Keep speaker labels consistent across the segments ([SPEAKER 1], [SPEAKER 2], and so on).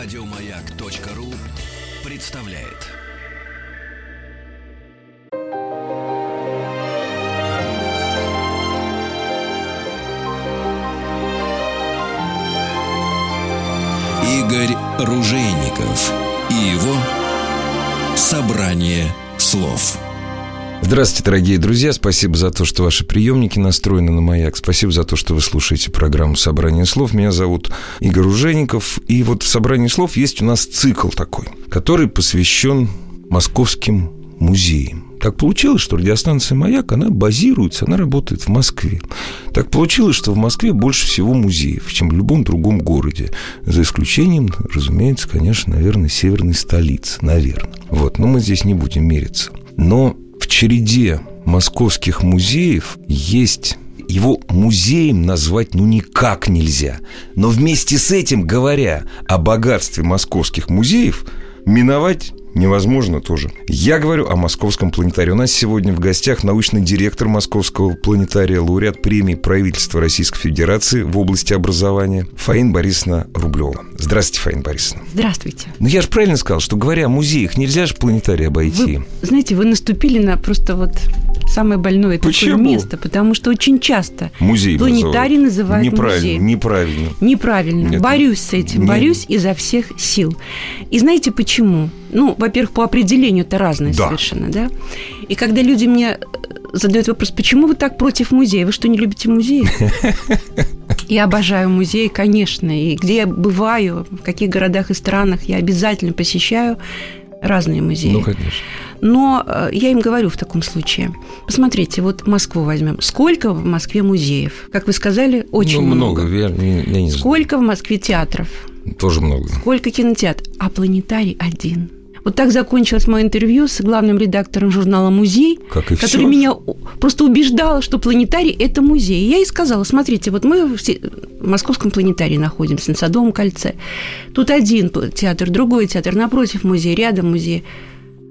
[SPEAKER 1] Радиомаяк.ру представляет. Игорь Ружейников и его собрание слов.
[SPEAKER 2] Здравствуйте, дорогие друзья. Спасибо за то, что ваши приемники настроены на маяк. Спасибо за то, что вы слушаете программу «Собрание слов». Меня зовут Игорь Ужеников. И вот в «Собрании слов» есть у нас цикл такой, который посвящен московским музеям. Так получилось, что радиостанция «Маяк», она базируется, она работает в Москве. Так получилось, что в Москве больше всего музеев, чем в любом другом городе. За исключением, разумеется, конечно, наверное, северной столицы. Наверное. Вот, но мы здесь не будем мериться. Но череде московских музеев есть его музеем назвать ну никак нельзя. Но вместе с этим, говоря о богатстве московских музеев, миновать невозможно тоже. Я говорю о Московском планетарии. У нас сегодня в гостях научный директор Московского планетария, лауреат премии правительства Российской Федерации в области образования Фаин Борисовна Рублева. Здравствуйте, Фаин Борисовна.
[SPEAKER 3] Здравствуйте.
[SPEAKER 2] Ну, я же правильно сказал, что говоря о музеях, нельзя же планетарий обойти.
[SPEAKER 3] Вы, знаете, вы наступили на просто вот самое больное
[SPEAKER 2] Почему?
[SPEAKER 3] такое место, потому что очень часто
[SPEAKER 2] Музей
[SPEAKER 3] планетарий называют
[SPEAKER 2] неправильно,
[SPEAKER 3] музеем.
[SPEAKER 2] Неправильно.
[SPEAKER 3] Неправильно.
[SPEAKER 2] Нет.
[SPEAKER 3] борюсь с этим,
[SPEAKER 2] Не-
[SPEAKER 3] борюсь изо всех сил. И знаете почему? Ну, во-первых, по определению это разное
[SPEAKER 2] Да.
[SPEAKER 3] совершенно, да? И когда люди мне э, задают вопрос, почему вы так против музея? Вы что, не любите музеи? Я обожаю музеи, конечно. И где я бываю, в каких городах и странах, я обязательно посещаю разные музеи.
[SPEAKER 2] Ну, конечно.
[SPEAKER 3] Но э, я им говорю в таком случае. Посмотрите, вот Москву возьмем. Сколько в Москве музеев? Как вы сказали, очень
[SPEAKER 2] ну,
[SPEAKER 3] много.
[SPEAKER 2] много. Я, я не знаю.
[SPEAKER 3] Сколько в Москве театров?
[SPEAKER 2] Тоже много.
[SPEAKER 3] Сколько кинотеатров? А планетарий один. Вот так закончилось мое интервью с главным редактором журнала «Музей»,
[SPEAKER 2] Как и
[SPEAKER 3] который
[SPEAKER 2] всё.
[SPEAKER 3] меня просто убеждал, что планетарий – это музей. И я ей сказала, смотрите, вот мы в Московском планетарии находимся, на Садовом кольце. Тут один театр, другой театр, напротив музей, рядом музей.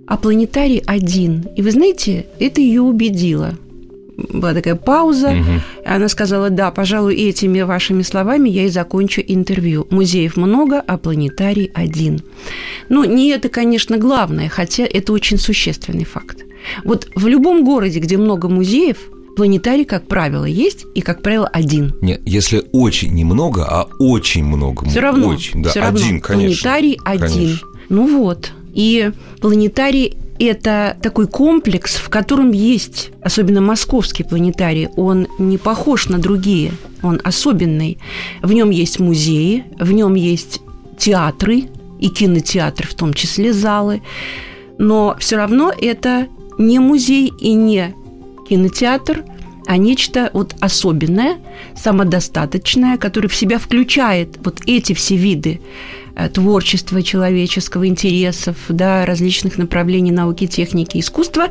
[SPEAKER 3] А планетарий один. И вы знаете, это ее убедило. Была такая пауза.
[SPEAKER 2] Мгм.
[SPEAKER 3] Она сказала, да, пожалуй, этими вашими словами я и закончу интервью. Музеев много, а планетарий один. Ну, не это, конечно, главное, хотя это очень существенный факт. Вот в любом городе, где много музеев, планетарий, как правило, есть, и, как правило, один.
[SPEAKER 2] Нет, если очень немного, а очень много.
[SPEAKER 3] Все равно,
[SPEAKER 2] Очень, да,
[SPEAKER 3] всё равно.
[SPEAKER 2] один, конечно.
[SPEAKER 3] Планетарий один.
[SPEAKER 2] Конечно.
[SPEAKER 3] Ну вот. И планетарий это такой комплекс, в котором есть, особенно московский планетарий, он не похож на другие, он особенный. В нем есть музеи, в нем есть театры и кинотеатры, в том числе залы, но все равно это не музей и не кинотеатр, а нечто вот особенное, самодостаточное, которое в себя включает вот эти все виды творчества человеческого, интересов, да, различных направлений науки, техники, искусства,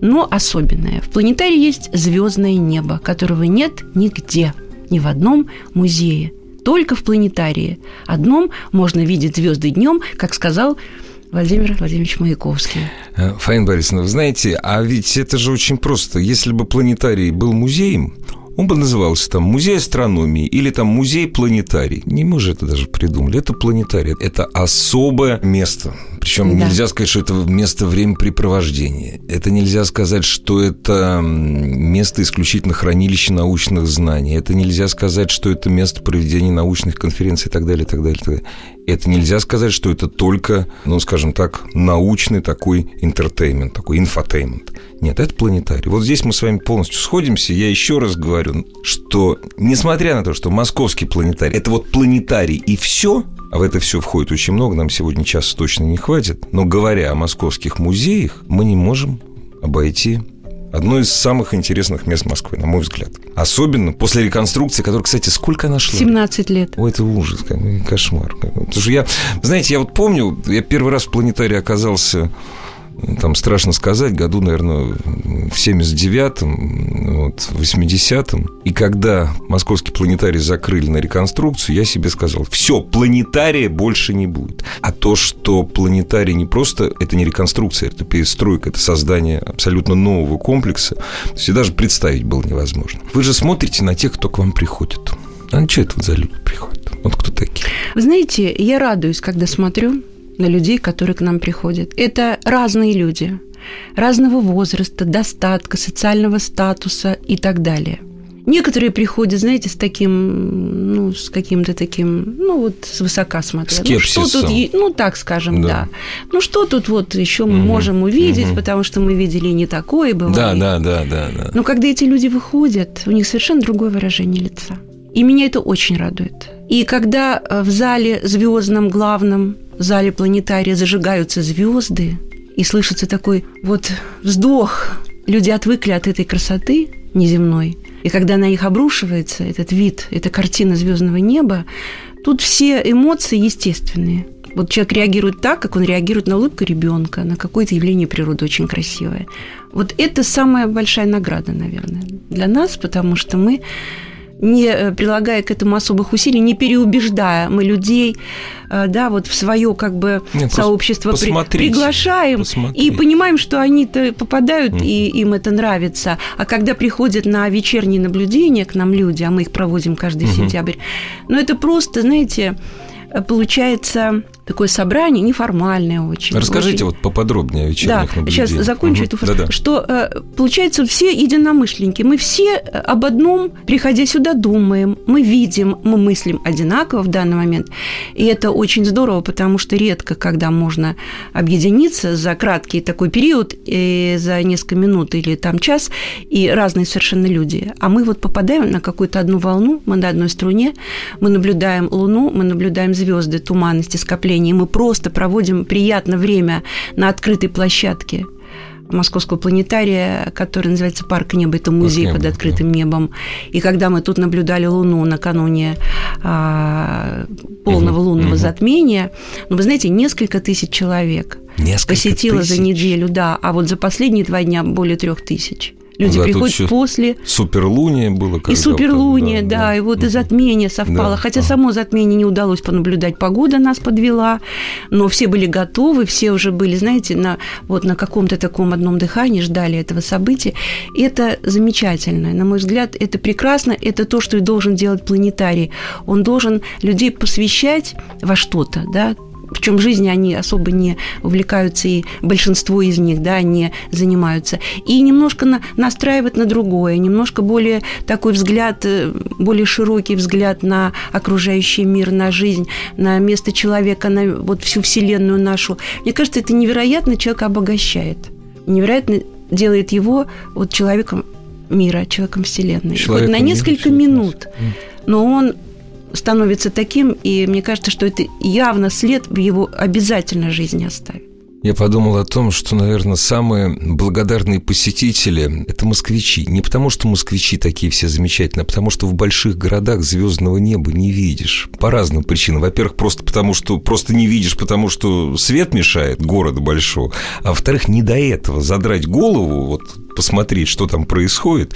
[SPEAKER 3] но особенное. В планетарии есть звездное небо, которого нет нигде, ни в одном музее. Только в планетарии одном можно видеть звезды днем, как сказал Владимир Владимирович Маяковский.
[SPEAKER 2] Э, Фаин Борисовна, вы знаете, а ведь это же очень просто. Если бы планетарий был музеем, он бы назывался там музей астрономии или там музей планетарий. Не мы же это даже придумали. Это планетарий. Это особое место. Причем
[SPEAKER 3] Да.
[SPEAKER 2] нельзя сказать, что это место времяпрепровождения. Это нельзя сказать, что это место исключительно хранилища научных знаний. Это нельзя сказать, что это место проведения научных конференций и так далее, и так далее, и так далее. Это нельзя сказать, что это только, ну, скажем так, научный такой entertainment, такой infotainment. Нет, это планетарий. Вот здесь мы с вами полностью сходимся. Я еще раз говорю, что несмотря на то, что московский планетарий – это вот планетарий и все, а в это все входит очень много, нам сегодня часа точно не хватит, но говоря о московских музеях, мы не можем обойти одно из самых интересных мест Москвы, на мой взгляд. Особенно после реконструкции, которая, кстати, сколько она шла?
[SPEAKER 3] 17 лет.
[SPEAKER 2] Ой, это ужас, кошмар. Потому что я, знаете, я вот помню, я первый раз в планетарии оказался, там страшно сказать, году, наверное, в 79-м, вот, в 80-м. И когда московский планетарий закрыли на реконструкцию, я себе сказал, все, планетария больше не будет. А то, что планетарий не просто, это не реконструкция, это перестройка, это создание абсолютно нового комплекса, то даже представить было невозможно. Вы же смотрите на тех, кто к вам приходит. А что это за люди приходят? Вот кто такие?
[SPEAKER 3] Вы знаете, я радуюсь, когда смотрю на людей, которые к нам приходят. Это разные люди, разного возраста, достатка, социального статуса и так далее – Некоторые приходят, знаете, с таким, ну, с каким-то таким, ну, вот с высока смотрят.
[SPEAKER 2] Скепсисом.
[SPEAKER 3] Ну, что тут, ну, так скажем, да. да. Ну, что тут вот еще мы
[SPEAKER 2] Мгм.
[SPEAKER 3] можем увидеть,
[SPEAKER 2] Мгм.
[SPEAKER 3] потому что мы видели не такое бывает.
[SPEAKER 2] Да, да, да, да, да.
[SPEAKER 3] Но когда эти люди выходят, у них совершенно другое выражение лица. И меня это очень радует. И когда э, в зале звездном главном, зале планетария зажигаются звезды, и слышится такой вот вздох, люди отвыкли от этой красоты неземной, и когда на них обрушивается этот вид, эта картина звездного неба, тут все эмоции естественные. Вот человек реагирует так, как он реагирует на улыбку ребенка, на какое-то явление природы очень красивое. Вот это самая большая награда, наверное, для нас, потому что мы не э, прилагая к этому особых усилий, не переубеждая мы людей, э, да, вот в свое как бы
[SPEAKER 2] Нет,
[SPEAKER 3] сообщество при- приглашаем
[SPEAKER 2] посмотрите.
[SPEAKER 3] и понимаем, что они-то попадают
[SPEAKER 2] Мгм.
[SPEAKER 3] и им это нравится. А когда приходят на вечерние наблюдения к нам люди, а мы их проводим каждый
[SPEAKER 2] Мгм.
[SPEAKER 3] сентябрь, ну это просто, знаете, получается такое собрание неформальное очень.
[SPEAKER 2] Расскажите
[SPEAKER 3] очень-
[SPEAKER 2] вот поподробнее о
[SPEAKER 3] да,
[SPEAKER 2] вечерних наблюдениях.
[SPEAKER 3] сейчас закончу
[SPEAKER 2] Мгм.
[SPEAKER 3] эту фразу.
[SPEAKER 2] Да-да.
[SPEAKER 3] Что э, получается, все единомышленники. Мы все э, об одном, приходя сюда, думаем, мы видим, мы мыслим одинаково в данный момент. И это очень здорово, потому что редко, когда можно объединиться за краткий такой период, и за несколько минут или там час, и разные совершенно люди. А мы вот попадаем на какую-то одну волну, мы на одной струне, мы наблюдаем Луну, мы наблюдаем звезды, туманности, скопления, мы просто проводим приятное время на открытой площадке Московского планетария, который называется «Парк неба». Это музей
[SPEAKER 2] неба,
[SPEAKER 3] под открытым небом. И когда мы тут наблюдали Луну накануне а, полного
[SPEAKER 2] Мгм,
[SPEAKER 3] лунного
[SPEAKER 2] мгм.
[SPEAKER 3] затмения, ну, вы знаете, несколько тысяч человек
[SPEAKER 2] Несколько
[SPEAKER 3] посетило за
[SPEAKER 2] тысяч.
[SPEAKER 3] неделю, да, а вот за последние два дня более трех тысяч. Люди
[SPEAKER 2] Да, тут
[SPEAKER 3] приходят
[SPEAKER 2] ещё
[SPEAKER 3] после
[SPEAKER 2] Суперлуния было
[SPEAKER 3] и суперлуния, да, и вот и затмение совпало.
[SPEAKER 2] Да,
[SPEAKER 3] Хотя само затмение не удалось понаблюдать, погода нас подвела, но все были готовы, все уже были, знаете, на, вот на каком-то таком одном дыхании ждали этого события. Это замечательно. На мой взгляд, это прекрасно. Это то, что и должен делать планетарий. Он должен людей посвящать во что-то, да, причем жизни они особо не увлекаются, и большинство из них, да, не занимаются. И немножко на, настраивать на другое, немножко более такой взгляд, э, более широкий взгляд на окружающий мир, на жизнь, на место человека, на вот всю Вселенную нашу. Мне кажется, это невероятно человека обогащает. Невероятно делает его вот человеком мира, человеком Вселенной.
[SPEAKER 2] Человеком
[SPEAKER 3] Хоть на несколько минут. Но он становится таким, и мне кажется, что это явно след в его обязательно жизни оставит.
[SPEAKER 2] Я подумал о том, что, наверное, самые благодарные посетители – это москвичи. Не потому, что москвичи такие все замечательные, а потому, что в больших городах звездного неба не видишь. По разным причинам. Во-первых, просто потому, что просто не видишь, потому что свет мешает города большого. А во-вторых, не до этого задрать голову, вот посмотреть, что там происходит.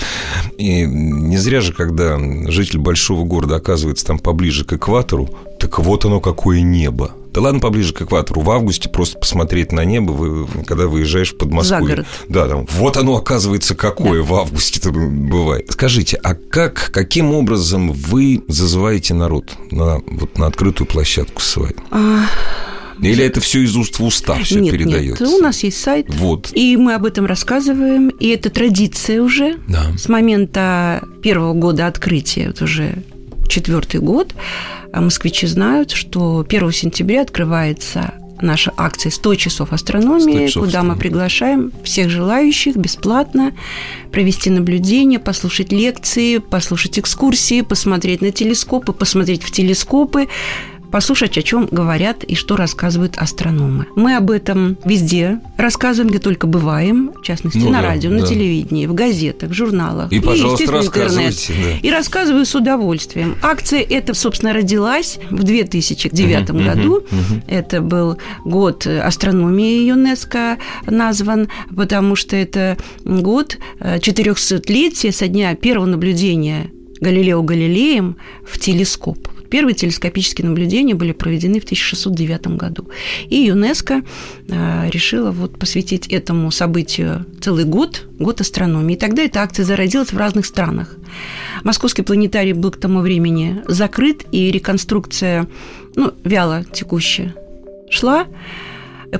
[SPEAKER 2] И не зря же, когда житель большого города оказывается там поближе к экватору, так вот оно какое небо. Да ладно, поближе к экватору. В августе просто посмотреть на небо, вы, когда выезжаешь в Подмосковье.
[SPEAKER 3] За город.
[SPEAKER 2] Да, там, вот оно, оказывается, какое в августе-то бывает. Скажите, а как, каким образом вы зазываете народ на, вот, на открытую площадку свою?
[SPEAKER 3] А,
[SPEAKER 2] Или это все из уст в уста все
[SPEAKER 3] нет,
[SPEAKER 2] передается?
[SPEAKER 3] нет, у нас есть сайт,
[SPEAKER 2] Вот.
[SPEAKER 3] и мы об этом рассказываем, и это традиция уже.
[SPEAKER 2] Да.
[SPEAKER 3] С момента первого года открытия, вот уже четвертый год, а москвичи знают, что 1 сентября открывается наша акция «100 часов астрономии»,
[SPEAKER 2] 100 часов
[SPEAKER 3] куда мы приглашаем всех желающих бесплатно провести наблюдение, послушать лекции, послушать экскурсии, посмотреть на телескопы, посмотреть в телескопы, послушать, о чем говорят и что рассказывают астрономы. Мы об этом везде рассказываем, где только бываем, в частности,
[SPEAKER 2] Ну
[SPEAKER 3] на
[SPEAKER 2] да,
[SPEAKER 3] радио, на
[SPEAKER 2] да.
[SPEAKER 3] телевидении, в газетах, в журналах.
[SPEAKER 2] И, пожалуйста,
[SPEAKER 3] естественно, интернет.
[SPEAKER 2] рассказывайте, да.
[SPEAKER 3] И рассказываю с удовольствием. Акция эта, собственно, родилась в 2009
[SPEAKER 2] Мгм,
[SPEAKER 3] году.
[SPEAKER 2] мгм.
[SPEAKER 3] Это был год астрономии ЮНЕСКо назван, потому что это год 400-летия со дня первого наблюдения Галилео Галилеем в телескоп. Первые телескопические наблюдения были проведены в 1609 году. И ЮНЕСКО э, решила вот посвятить этому событию целый год, год астрономии. И тогда эта акция зародилась в разных странах. Московский планетарий был к тому времени закрыт, и реконструкция ну, вяло текущая шла.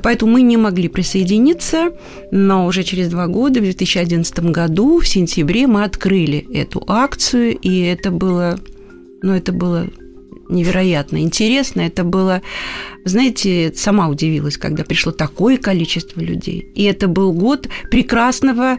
[SPEAKER 3] Поэтому мы не могли присоединиться, но уже через два года, в 2011 году, в сентябре, мы открыли эту акцию, и это было, ну, это было невероятно интересно. Это было, знаете, сама удивилась, когда пришло такое количество людей. И это был год прекрасного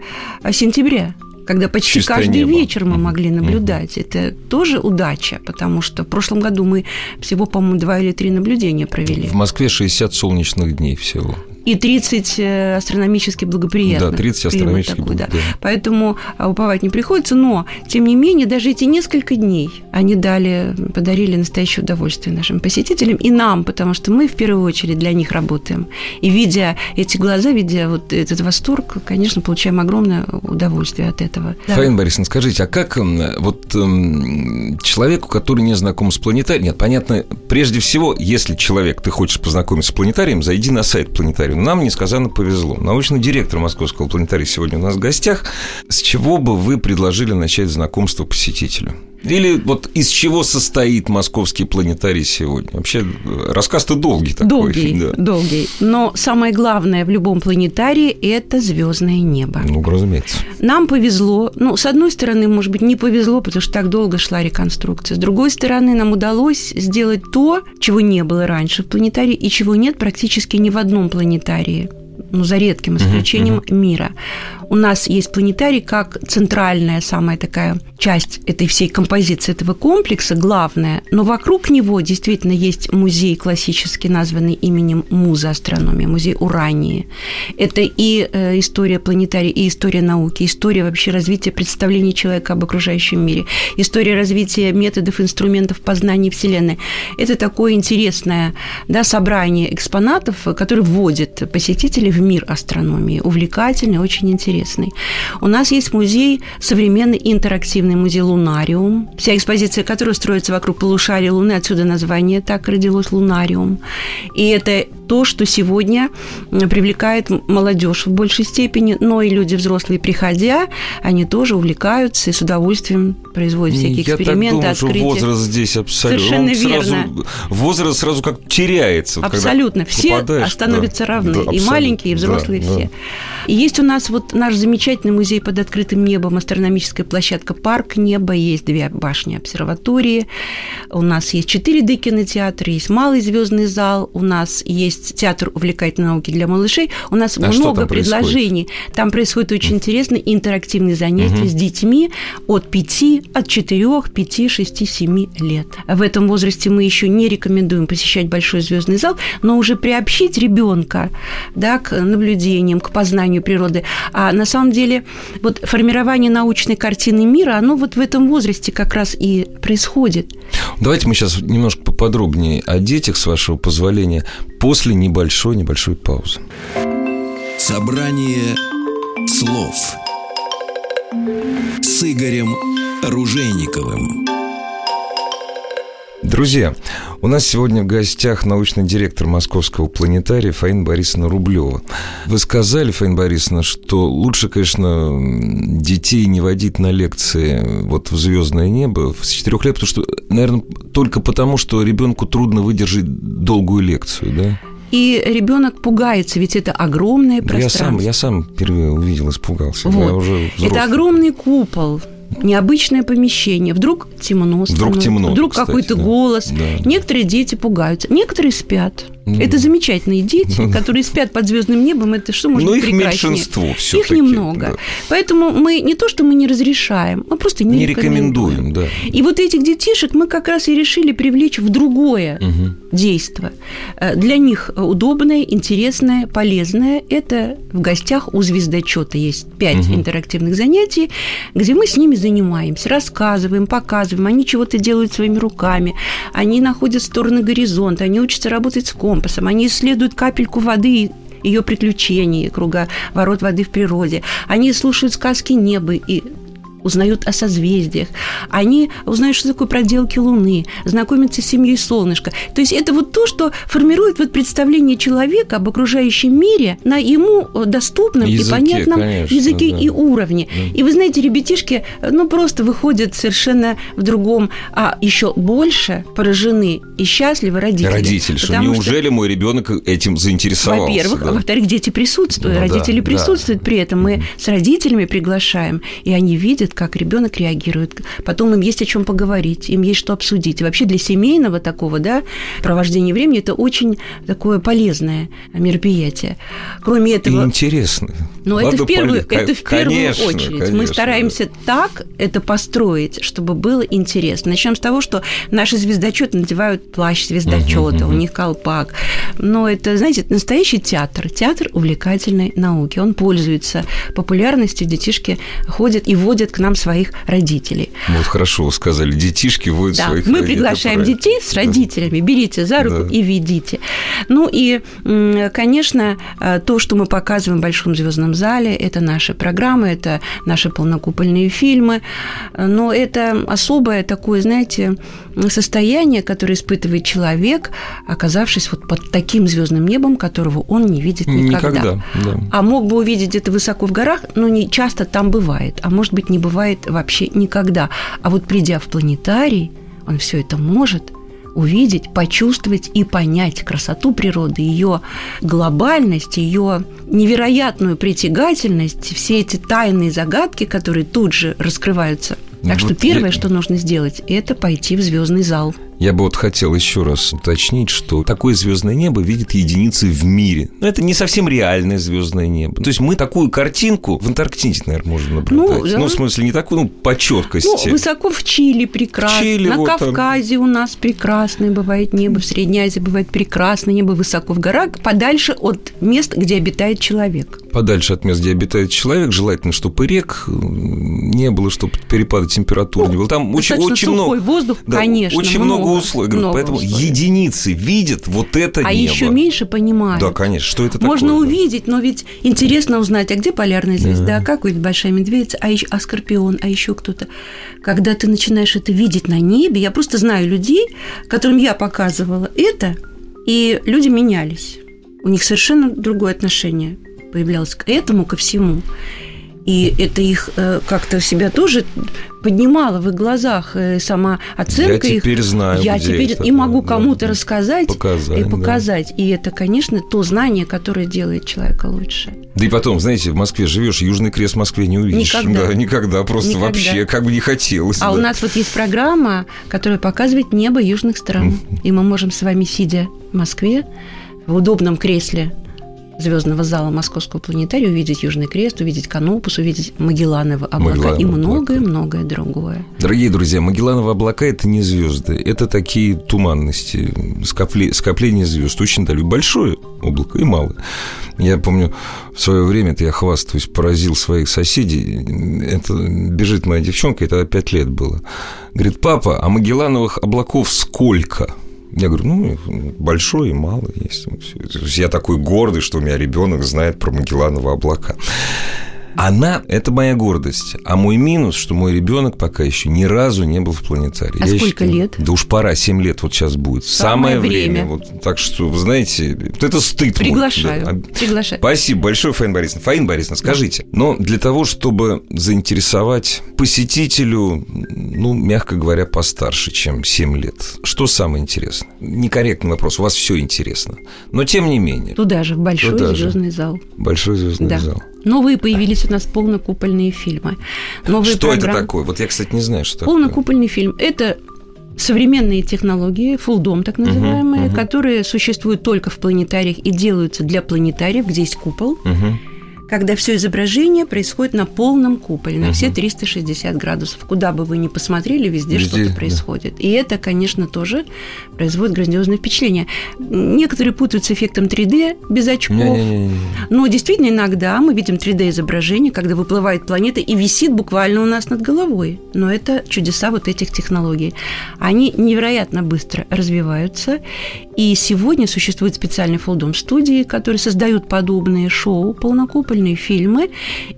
[SPEAKER 3] сентября когда почти Чистое каждый небо. вечер мы могли наблюдать. Mm-hmm. Это тоже удача, потому что в прошлом году мы всего, по-моему, два или три наблюдения провели.
[SPEAKER 2] В Москве 60 солнечных дней всего
[SPEAKER 3] и 30 э, астрономически благоприятных.
[SPEAKER 2] Да, 30 астрономически такой,
[SPEAKER 3] да. Поэтому а, уповать не приходится, но, тем не менее, даже эти несколько дней они дали, подарили настоящее удовольствие нашим посетителям и нам, потому что мы в первую очередь для них работаем. И видя эти глаза, видя вот этот восторг, конечно, получаем огромное удовольствие от этого.
[SPEAKER 2] Да. Фаина Борисовна, скажите, а как вот эм, человеку, который не знаком с планетарием, нет, понятно, прежде всего, если человек, ты хочешь познакомиться с планетарием, зайди на сайт планетариума нам несказанно повезло. Научный директор Московского планетария сегодня у нас в гостях. С чего бы вы предложили начать знакомство посетителю? Или вот из чего состоит московский планетарий сегодня? Вообще, рассказ-то долгий такой.
[SPEAKER 3] Долгий, да. долгий. Но самое главное в любом планетарии – это звездное небо.
[SPEAKER 2] Ну, разумеется.
[SPEAKER 3] Нам повезло. Ну, с одной стороны, может быть, не повезло, потому что так долго шла реконструкция. С другой стороны, нам удалось сделать то, чего не было раньше в планетарии и чего нет практически ни в одном планетарии ну, за редким исключением uh-huh, uh-huh. мира у нас есть планетарий как центральная самая такая часть этой всей композиции этого комплекса, главная, но вокруг него действительно есть музей классический, названный именем Муза астрономии, музей Урании. Это и э, история планетария, и история науки, история вообще развития представлений человека об окружающем мире, история развития методов, инструментов познания Вселенной. Это такое интересное да, собрание экспонатов, которое вводит посетителей в мир астрономии. Увлекательный, очень интересный. У нас есть музей, современный интерактивный музей «Лунариум», вся экспозиция которого строится вокруг полушария Луны, отсюда название так родилось «Лунариум». И это то, что сегодня привлекает молодежь в большей степени, но и люди взрослые, приходя, они тоже увлекаются и с удовольствием производят всякие
[SPEAKER 2] Я
[SPEAKER 3] эксперименты,
[SPEAKER 2] так думаю,
[SPEAKER 3] открытия.
[SPEAKER 2] Что возраст здесь абсолютно.
[SPEAKER 3] Совершенно верно.
[SPEAKER 2] Сразу, возраст сразу как теряется.
[SPEAKER 3] Абсолютно. Все становятся да, равны. Да, и маленькие, и взрослые да, все. Да. И есть у нас вот наш замечательный музей под открытым небом, астрономическая площадка «Парк неба», есть две башни обсерватории, у нас есть 4D кинотеатра, есть малый звездный зал, у нас есть театр увлекательной науки для малышей, у нас а много там предложений. Происходит? Там происходит очень интересные интерактивные занятия угу. с детьми от 5, от 4, 5, 6, 7 лет. В этом возрасте мы еще не рекомендуем посещать большой звездный зал, но уже приобщить ребенка да, к наблюдениям, к познанию природы. А на самом деле вот формирование научной картины мира, оно вот в этом возрасте как раз и происходит.
[SPEAKER 2] Давайте мы сейчас немножко поподробнее о детях, с вашего позволения, после небольшой-небольшой паузы.
[SPEAKER 1] Собрание слов с Игорем Ружейниковым.
[SPEAKER 2] Друзья, у нас сегодня в гостях научный директор Московского планетария Фаина Борисовна Рублева. Вы сказали, Фаина Борисовна, что лучше, конечно, детей не водить на лекции вот в звездное небо с четырех лет, потому что, наверное, только потому, что ребенку трудно выдержать долгую лекцию, да?
[SPEAKER 3] И ребенок пугается, ведь это огромное пространство.
[SPEAKER 2] Я сам, я сам впервые увидел, испугался.
[SPEAKER 3] Вот. Я уже это огромный купол необычное помещение, вдруг темно становится,
[SPEAKER 2] вдруг, темно,
[SPEAKER 3] вдруг какой-то да. голос. Да. Некоторые дети пугаются, некоторые спят. Это замечательные дети, которые спят под звездным небом. Это что может
[SPEAKER 2] Но
[SPEAKER 3] быть
[SPEAKER 2] их меньшинство все
[SPEAKER 3] Их немного. Да. Поэтому мы не то, что мы не разрешаем, мы просто не,
[SPEAKER 2] не
[SPEAKER 3] рекомендуем.
[SPEAKER 2] рекомендуем да.
[SPEAKER 3] И вот этих детишек мы как раз и решили привлечь в другое угу. действо. Э, для них удобное, интересное, полезное. Это в гостях у звездочета есть пять угу. интерактивных занятий, где мы с ними занимаемся, рассказываем, показываем. Они чего-то делают своими руками, они находят стороны горизонта, они учатся работать с компасом компасом, они исследуют капельку воды ее приключений, круговорот воды в природе. Они слушают сказки неба и узнают о созвездиях, они узнают, что такое проделки Луны, знакомятся с семьей Солнышка. То есть это вот то, что формирует вот представление человека об окружающем мире на ему доступном языке, и понятном конечно, языке да. и уровне. Да. И вы знаете, ребятишки, ну, просто выходят совершенно в другом, а еще больше поражены и счастливы родители.
[SPEAKER 2] Родители, что неужели что, мой ребенок этим заинтересовался?
[SPEAKER 3] Во-первых, да? во-вторых, дети присутствуют, ну, родители да, присутствуют да. при этом. Мы с родителями приглашаем, и они видят, как ребенок реагирует. Потом им есть о чем поговорить, им есть что обсудить. И вообще для семейного такого, да, провождения времени это очень такое полезное мероприятие. Кроме этого...
[SPEAKER 2] И интересно.
[SPEAKER 3] Но это в первую, это в первую конечно, очередь. Конечно, Мы стараемся да. так это построить, чтобы было интересно. Начнем с того, что наши звездочеты надевают плащ звездочета, угу, у них колпак. Но это, знаете, настоящий театр, театр увлекательной науки. Он пользуется популярностью, детишки ходят и водят к нам своих родителей.
[SPEAKER 2] Вот хорошо сказали, детишки водят да, своих
[SPEAKER 3] мы приглашаем детей с родителями, берите за руку да. и ведите. Ну и, конечно, э, то, что мы показываем в Большом звездном зале, это наши программы, это наши полнокупольные фильмы, но это особое такое, знаете, состояние, которое испытывает человек, оказавшись вот под таким звездным небом, которого он не видит никогда. никогда да. А мог бы увидеть это высоко в горах, но не часто там бывает, а может быть не бывает вообще никогда. А вот придя в планетарий, он все это может увидеть, почувствовать и понять красоту природы, ее глобальность, ее невероятную притягательность, все эти тайные загадки, которые тут же раскрываются. Так вот что первое, я... что нужно сделать, это пойти в звездный зал.
[SPEAKER 2] Я бы вот хотел еще раз уточнить, что такое звездное небо видят единицы в мире. Но это не совсем реальное звездное небо. То есть мы такую картинку в Антарктиде, наверное, можем наблюдать. Ну, да. ну в смысле, не такую, ну, по четкости.
[SPEAKER 3] Ну, высоко в Чили прекрасно. В Чили, На вот Кавказе там. у нас прекрасное бывает небо, в Средней Азии бывает прекрасное небо, высоко в горах, подальше от мест, где обитает человек.
[SPEAKER 2] Подальше от мест, где обитает человек, желательно, чтобы рек не было, чтобы перепады температуры ну, не было. Там очень, очень много...
[SPEAKER 3] воздух, да, конечно,
[SPEAKER 2] очень много много условий. Много поэтому условий. единицы видят вот это
[SPEAKER 3] а
[SPEAKER 2] небо.
[SPEAKER 3] А еще меньше понимают.
[SPEAKER 2] Да, конечно. Что это
[SPEAKER 3] Можно
[SPEAKER 2] такое?
[SPEAKER 3] Можно увидеть, но ведь интересно узнать, а где полярная звезда, а как выглядит большая медведица, а, еще, а скорпион, а еще кто-то. Когда ты начинаешь это видеть на небе, я просто знаю людей, которым я показывала это, и люди менялись. У них совершенно другое отношение появлялось к этому, ко всему. И это их э, как-то себя тоже поднимало в их глазах э, сама оценка
[SPEAKER 2] Я теперь
[SPEAKER 3] их.
[SPEAKER 2] знаю,
[SPEAKER 3] Я теперь
[SPEAKER 2] это,
[SPEAKER 3] и могу кому-то да, рассказать
[SPEAKER 2] показать,
[SPEAKER 3] и показать. Да. И это, конечно, то знание, которое делает человека лучше.
[SPEAKER 2] Да и потом, знаете, в Москве живешь, Южный крест в Москве не увидишь.
[SPEAKER 3] Никогда.
[SPEAKER 2] Да, никогда, просто никогда. вообще, как бы не хотелось.
[SPEAKER 3] А да. у нас вот есть программа, которая показывает небо южных стран. И мы можем с вами, сидя в Москве, в удобном кресле звездного зала Московского планетария, увидеть Южный Крест, увидеть Канопус, увидеть Магеллановы облака Магеллановы и многое-многое другое.
[SPEAKER 2] Дорогие друзья, Магеллановы облака – это не звезды, это такие туманности, скопле, скопление звезд. Очень дали большое облако и малое. Я помню, в свое время, это я хвастаюсь, поразил своих соседей. Это бежит моя девчонка, это 5 лет было. Говорит, папа, а Магеллановых облаков сколько? Я говорю, ну, большой и малый есть. Я такой гордый, что у меня ребенок знает про Магеллановы облака. Она – это моя гордость. А мой минус, что мой ребенок пока еще ни разу не был в планетарии.
[SPEAKER 3] А Я сколько считаю, лет?
[SPEAKER 2] Да уж пора, 7 лет вот сейчас будет. Самое, Самое время. время. Вот, так что, вы знаете, вот это стыд.
[SPEAKER 3] Приглашаю.
[SPEAKER 2] Мой.
[SPEAKER 3] Да. Приглашаю.
[SPEAKER 2] Спасибо большое, Фаин Борисовна. Фаин Борисовна, скажите, но для того, чтобы заинтересовать посетителю, ну, мягко говоря, постарше, чем 7 лет, что самое интересное? Некорректный вопрос, у вас все интересно. Но тем не менее.
[SPEAKER 3] Туда же, в большой Туда звездный
[SPEAKER 2] же.
[SPEAKER 3] зал.
[SPEAKER 2] Большой звездный
[SPEAKER 3] да.
[SPEAKER 2] зал.
[SPEAKER 3] Новые появились у нас полнокупольные фильмы. Новые
[SPEAKER 2] что программы. это такое? Вот я, кстати, не знаю, что
[SPEAKER 3] Полнокупольный такое. фильм – это современные технологии, фулдом так называемые, uh-huh, uh-huh. которые существуют только в планетариях и делаются для планетариев, где есть купол. Uh-huh когда все изображение происходит на полном куполе, на угу. все 360 градусов. Куда бы вы ни посмотрели, везде, везде что-то происходит. Да. И это, конечно, тоже производит грандиозное впечатление. Некоторые путают с эффектом 3D без очков. Не-не-не. Но действительно иногда мы видим 3D-изображение, когда выплывает планета и висит буквально у нас над головой. Но это чудеса вот этих технологий. Они невероятно быстро развиваются. И сегодня существует специальный фолдом студии, которые создают подобные шоу полнокупольные фильмы,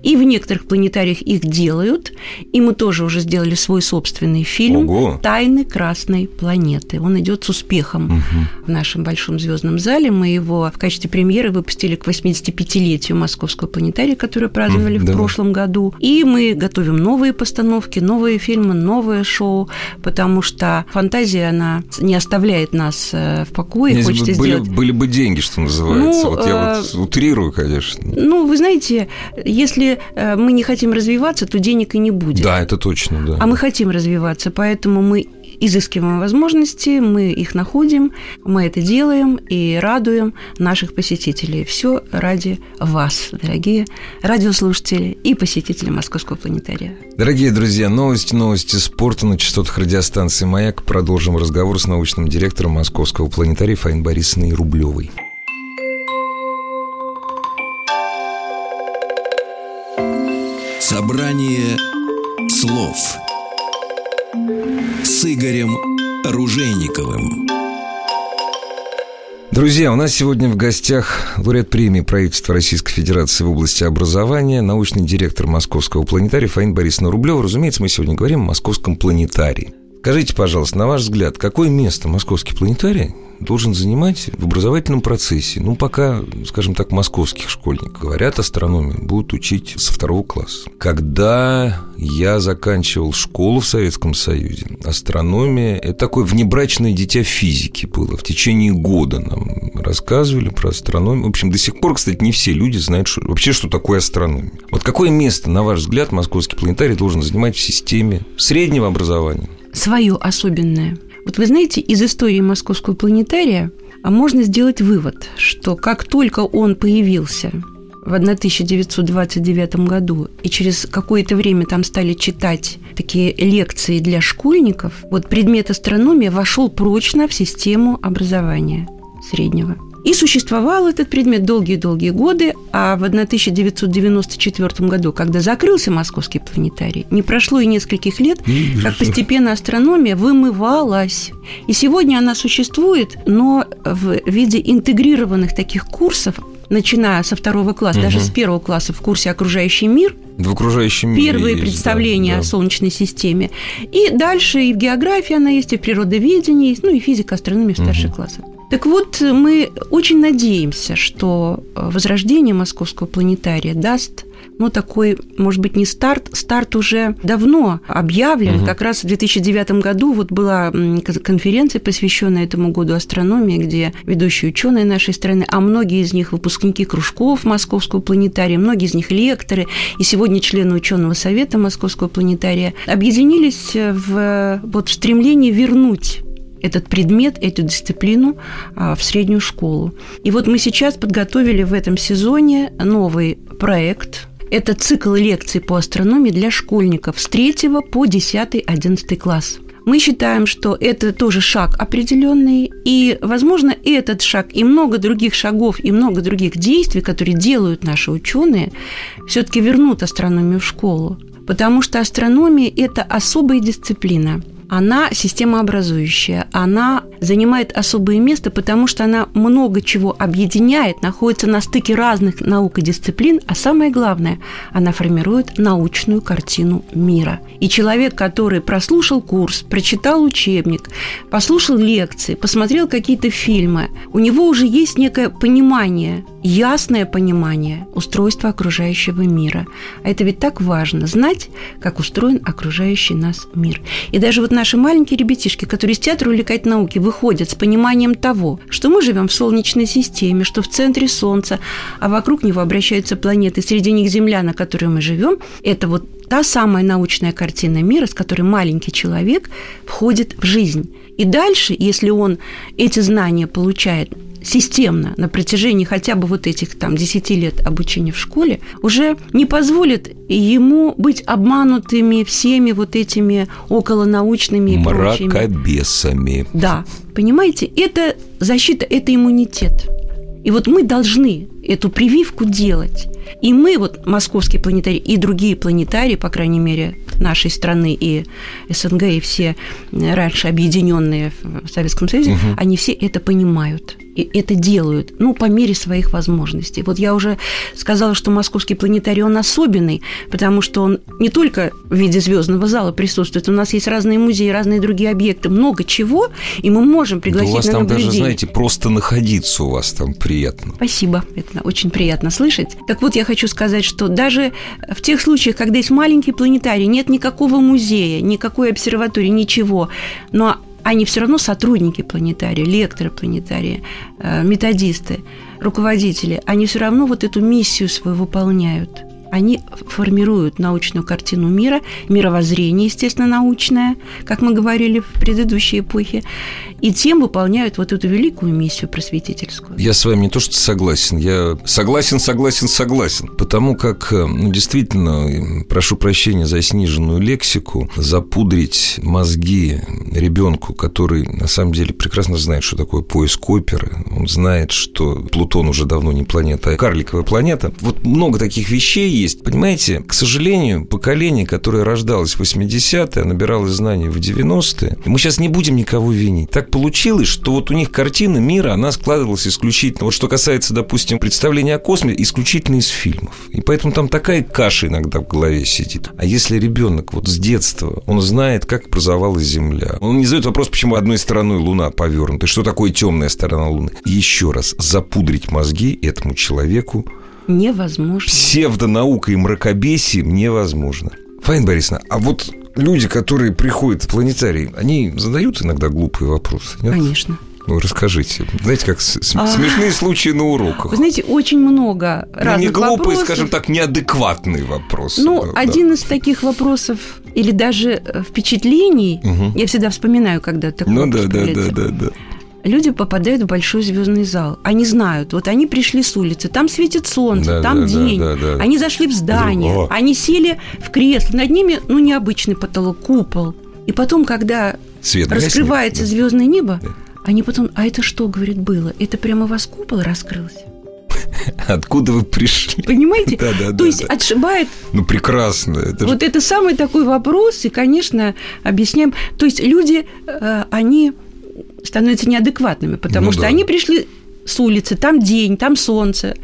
[SPEAKER 3] и в некоторых планетариях их делают, и мы тоже уже сделали свой собственный фильм
[SPEAKER 2] Ого.
[SPEAKER 3] «Тайны Красной планеты». Он идет с успехом
[SPEAKER 2] Мгм.
[SPEAKER 3] в нашем большом звездном зале. Мы его в качестве премьеры выпустили к 85-летию Московского планетария, который праздновали
[SPEAKER 2] Мгм,
[SPEAKER 3] в
[SPEAKER 2] да.
[SPEAKER 3] прошлом году. И мы готовим новые постановки, новые фильмы, новое шоу, потому что фантазия, она не оставляет нас э, в покое.
[SPEAKER 2] Если
[SPEAKER 3] Хочется
[SPEAKER 2] бы были,
[SPEAKER 3] сделать
[SPEAKER 2] были бы деньги, что называется.
[SPEAKER 3] Ну,
[SPEAKER 2] вот я
[SPEAKER 3] э,
[SPEAKER 2] вот утрирую, конечно.
[SPEAKER 3] ну, вы знаете, если э, мы не хотим развиваться, то денег и не будет.
[SPEAKER 2] Да, это точно, да.
[SPEAKER 3] А мы хотим развиваться, поэтому мы изыскиваем возможности, мы их находим, мы это делаем и радуем наших посетителей. Все ради вас, дорогие радиослушатели и посетители Московского планетария.
[SPEAKER 2] Дорогие друзья, новости, новости спорта на частотах радиостанции «Маяк». Продолжим разговор с научным директором Московского планетария Фаин Борисовной Рублевой.
[SPEAKER 1] Собрание слов Игорем Ружейниковым.
[SPEAKER 2] Друзья, у нас сегодня в гостях лауреат премии правительства Российской Федерации в области образования, научный директор Московского планетария Фаин Борисовна Рублева. Разумеется, мы сегодня говорим о Московском планетарии. Скажите, пожалуйста, на ваш взгляд, какое место Московский планетарий должен занимать в образовательном процессе? Ну, пока, скажем так, московских школьников говорят астрономию, будут учить со второго класса. Когда я заканчивал школу в Советском Союзе, астрономия – это такое внебрачное дитя физики было. В течение года нам рассказывали про астрономию. В общем, до сих пор, кстати, не все люди знают что, вообще, что такое астрономия. Вот какое место, на ваш взгляд, Московский планетарий должен занимать в системе среднего образования?
[SPEAKER 3] Свое особенное. Вот вы знаете, из истории Московского планетария а можно сделать вывод, что как только он появился в 1929 году, и через какое-то время там стали читать такие лекции для школьников, вот предмет астрономия вошел прочно в систему образования среднего. И существовал этот предмет долгие-долгие годы, а в 1994 году, когда закрылся Московский планетарий, не прошло и нескольких лет, как постепенно астрономия вымывалась. И сегодня она существует, но в виде интегрированных таких курсов, начиная со второго класса, даже с первого класса в курсе «Окружающий мир»,
[SPEAKER 2] В окружающем мире
[SPEAKER 3] первые
[SPEAKER 2] есть,
[SPEAKER 3] представления
[SPEAKER 2] да,
[SPEAKER 3] о
[SPEAKER 2] да.
[SPEAKER 3] Солнечной системе. И дальше и в географии она есть, и в природоведении, есть, ну и физика, астрономия в старших
[SPEAKER 2] Мгм.
[SPEAKER 3] Так вот, мы очень надеемся, что э, возрождение Московского планетария даст ну, такой, может быть, не старт, старт уже давно объявлен.
[SPEAKER 2] Мгм.
[SPEAKER 3] Как раз в 2009 году вот была конференция, посвященная этому году астрономии, где ведущие ученые нашей страны, а многие из них выпускники кружков Московского планетария, многие из них лекторы, и сегодня члены ученого совета Московского планетария, объединились э, в, вот, в стремлении вернуть этот предмет, эту дисциплину а, в среднюю школу. И вот мы сейчас подготовили в этом сезоне новый проект. Это цикл лекций по астрономии для школьников с 3 по 10-11 класс. Мы считаем, что это тоже шаг определенный, и, возможно, этот шаг и много других шагов, и много других действий, которые делают наши ученые, все-таки вернут астрономию в школу. Потому что астрономия – это особая дисциплина она системообразующая, она занимает особое место, потому что она много чего объединяет, находится на стыке разных наук и дисциплин, а самое главное, она формирует научную картину мира. И человек, который прослушал курс, прочитал учебник, послушал лекции, посмотрел какие-то фильмы, у него уже есть некое понимание, ясное понимание устройства окружающего мира. А это ведь так важно, знать, как устроен окружающий нас мир. И даже вот наши маленькие ребятишки, которые из театра увлекать науки, выходят с пониманием того, что мы живем в Солнечной системе, что в центре Солнца, а вокруг него обращаются планеты, среди них Земля, на которой мы живем, это вот та самая научная картина мира, с которой маленький человек входит в жизнь. И дальше, если он эти знания получает системно на протяжении хотя бы вот этих там 10 лет обучения в школе, уже не позволит ему быть обманутыми всеми вот этими околонаучными и прочими.
[SPEAKER 2] Мракобесами.
[SPEAKER 3] Да, понимаете, это защита, это иммунитет. И вот мы должны эту прививку делать. И мы, вот московский планетарий и другие планетарии, по крайней мере, нашей страны и СНГ, и все раньше объединенные в Советском Союзе,
[SPEAKER 2] Мгм.
[SPEAKER 3] они все это понимают. И это делают, ну, по мере своих возможностей. Вот я уже сказала, что московский планетарий, он особенный, потому что он не только в виде звездного зала присутствует, у нас есть разные музеи, разные другие объекты, много чего, и мы можем пригласить
[SPEAKER 2] да у вас
[SPEAKER 3] на
[SPEAKER 2] там
[SPEAKER 3] наблюдение.
[SPEAKER 2] даже, знаете, просто находиться у вас там приятно.
[SPEAKER 3] Спасибо, это очень приятно слышать. Так вот, я хочу сказать, что даже в тех случаях, когда есть маленький планетарий, нет никакого музея, никакой обсерватории, ничего, но они все равно сотрудники планетария, лекторы планетария, э, методисты, руководители, они все равно вот эту миссию свою выполняют. Они формируют научную картину мира, мировоззрение, естественно, научное, как мы говорили в предыдущей эпохе, и тем выполняют вот эту великую миссию просветительскую.
[SPEAKER 2] Я с вами не то что согласен, я согласен, согласен, согласен. Потому как, э, ну, действительно, прошу прощения за сниженную лексику, запудрить мозги ребенку, который на самом деле прекрасно знает, что такое поиск оперы, он знает, что Плутон уже давно не планета, а карликовая планета. Вот много таких вещей есть. Понимаете, к сожалению, поколение, которое рождалось в 80-е, набиралось знаний в 90-е, мы сейчас не будем никого винить. Так получилось, что вот у них картина мира, она складывалась исключительно, вот что касается, допустим, представления о космосе, исключительно из фильмов. И поэтому там такая каша иногда в голове сидит. А если ребенок вот с детства, он знает, как образовалась Земля, он не задает вопрос, почему одной стороной Луна повернута, и что такое темная сторона Луны. Еще раз, запудрить мозги этому человеку
[SPEAKER 3] Невозможно.
[SPEAKER 2] псевдонаукой и мракобесием невозможно. Фаина Борисовна, а вот люди, которые приходят в планетарий, они задают иногда глупые вопросы? Нет?
[SPEAKER 3] Конечно.
[SPEAKER 2] Ну, расскажите. Знаете, как
[SPEAKER 3] А.
[SPEAKER 2] смешные случаи на уроках.
[SPEAKER 3] Вы знаете, очень много
[SPEAKER 2] Ну,
[SPEAKER 3] разных
[SPEAKER 2] не глупые,
[SPEAKER 3] вопросов.
[SPEAKER 2] скажем так, неадекватные вопросы.
[SPEAKER 3] Ну,
[SPEAKER 2] Да, да.
[SPEAKER 3] один из таких вопросов или даже э, впечатлений,
[SPEAKER 2] Мгм.
[SPEAKER 3] я всегда вспоминаю, когда такой
[SPEAKER 2] Ну да, да, да, да, да.
[SPEAKER 3] Люди попадают в большой звездный зал. Они знают, вот они пришли с улицы, там светит солнце,
[SPEAKER 2] Да,
[SPEAKER 3] там
[SPEAKER 2] да, да,
[SPEAKER 3] день.
[SPEAKER 2] да, да.
[SPEAKER 3] Они зашли в здание,
[SPEAKER 2] О.
[SPEAKER 3] они сели в кресло, над ними, ну, необычный потолок, купол. И потом, когда
[SPEAKER 2] Свет
[SPEAKER 3] раскрывается
[SPEAKER 2] гаснет,
[SPEAKER 3] звездное небо,
[SPEAKER 2] Да.
[SPEAKER 3] они потом, а это что, говорит, было? Это прямо у вас купол раскрылся?
[SPEAKER 2] да. Откуда вы пришли?
[SPEAKER 3] Понимаете?
[SPEAKER 2] Да, да,
[SPEAKER 3] То
[SPEAKER 2] да,
[SPEAKER 3] есть
[SPEAKER 2] да.
[SPEAKER 3] отшибает
[SPEAKER 2] Ну, прекрасно. Это же-
[SPEAKER 3] Вот это самый такой вопрос, и, конечно, объясняем. То есть люди, э, они становятся неадекватными, потому
[SPEAKER 2] Ну
[SPEAKER 3] что
[SPEAKER 2] да.
[SPEAKER 3] они пришли с улицы, там день, там солнце,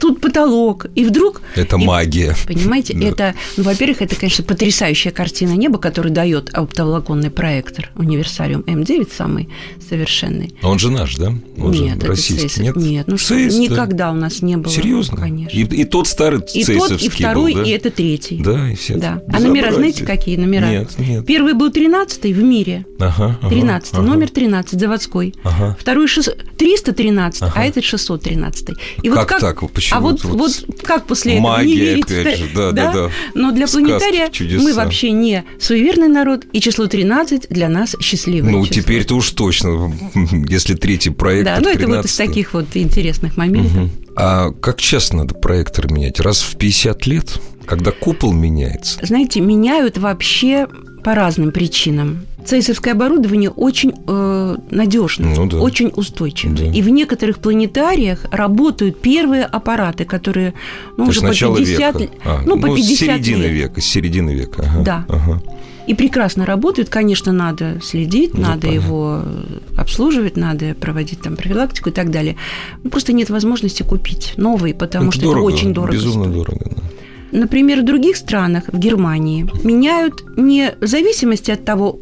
[SPEAKER 3] тут потолок, и вдруг...
[SPEAKER 2] Это
[SPEAKER 3] и-
[SPEAKER 2] магия.
[SPEAKER 3] Понимаете,
[SPEAKER 2] Да.
[SPEAKER 3] это, ну, во-первых, это, конечно, потрясающая картина неба, которую дает оптоволоконный проектор Универсариум М9, самый совершенный.
[SPEAKER 2] А Он же наш, да? Он же
[SPEAKER 3] нет, это
[SPEAKER 2] российский,
[SPEAKER 3] Цейсов.
[SPEAKER 2] нет?
[SPEAKER 3] Нет, ну что,
[SPEAKER 2] да.
[SPEAKER 3] никогда у нас не было.
[SPEAKER 2] Серьезно?
[SPEAKER 3] Конечно.
[SPEAKER 2] И, и тот старый
[SPEAKER 3] И тот, и второй,
[SPEAKER 2] был, да?
[SPEAKER 3] и это третий.
[SPEAKER 2] Да, и все.
[SPEAKER 3] Да. А номера, знаете, какие номера?
[SPEAKER 2] Нет, нет.
[SPEAKER 3] Первый был 13 в мире.
[SPEAKER 2] Ага, ага,
[SPEAKER 3] 13
[SPEAKER 2] ага.
[SPEAKER 3] номер 13, заводской.
[SPEAKER 2] Ага.
[SPEAKER 3] Второй шест- 313,
[SPEAKER 2] Ага.
[SPEAKER 3] а этот 613. И
[SPEAKER 2] Как так? Почему?
[SPEAKER 3] А вот,
[SPEAKER 2] Вот
[SPEAKER 3] вот, как после этого
[SPEAKER 2] магия,
[SPEAKER 3] не верить
[SPEAKER 2] опять же, да, да, да.
[SPEAKER 3] Но для
[SPEAKER 2] Сказки,
[SPEAKER 3] планетария
[SPEAKER 2] чудеса.
[SPEAKER 3] мы вообще не суеверный народ, и число 13 для нас счастливое
[SPEAKER 2] Ну,
[SPEAKER 3] число.
[SPEAKER 2] теперь-то уж точно, если третий проект,
[SPEAKER 3] Да, ну это вот из
[SPEAKER 2] 13-й.
[SPEAKER 3] таких вот интересных моментов.
[SPEAKER 2] Мгм. А как часто надо проектор менять? Раз в 50 лет? Когда купол меняется?
[SPEAKER 3] Знаете, меняют вообще по разным причинам. Цейсовское оборудование очень э, надежно,
[SPEAKER 2] Ну да.
[SPEAKER 3] очень устойчивое.
[SPEAKER 2] Да.
[SPEAKER 3] И в некоторых планетариях работают первые аппараты, которые ну,
[SPEAKER 2] То
[SPEAKER 3] уже по
[SPEAKER 2] начало
[SPEAKER 3] 50
[SPEAKER 2] века. А,
[SPEAKER 3] ну, по
[SPEAKER 2] с
[SPEAKER 3] 50
[SPEAKER 2] середины
[SPEAKER 3] лет.
[SPEAKER 2] века, с середины века. Ага,
[SPEAKER 3] Да.
[SPEAKER 2] ага.
[SPEAKER 3] И прекрасно работают, конечно, надо следить,
[SPEAKER 2] Ну,
[SPEAKER 3] надо
[SPEAKER 2] понятно.
[SPEAKER 3] его обслуживать, надо проводить там профилактику и так далее. Ну, просто нет возможности купить новый, потому
[SPEAKER 2] Это
[SPEAKER 3] что
[SPEAKER 2] дорого,
[SPEAKER 3] это очень дорого.
[SPEAKER 2] Безумно
[SPEAKER 3] стоит.
[SPEAKER 2] дорого, да.
[SPEAKER 3] Например, в других странах, в Германии, меняют не в зависимости от того,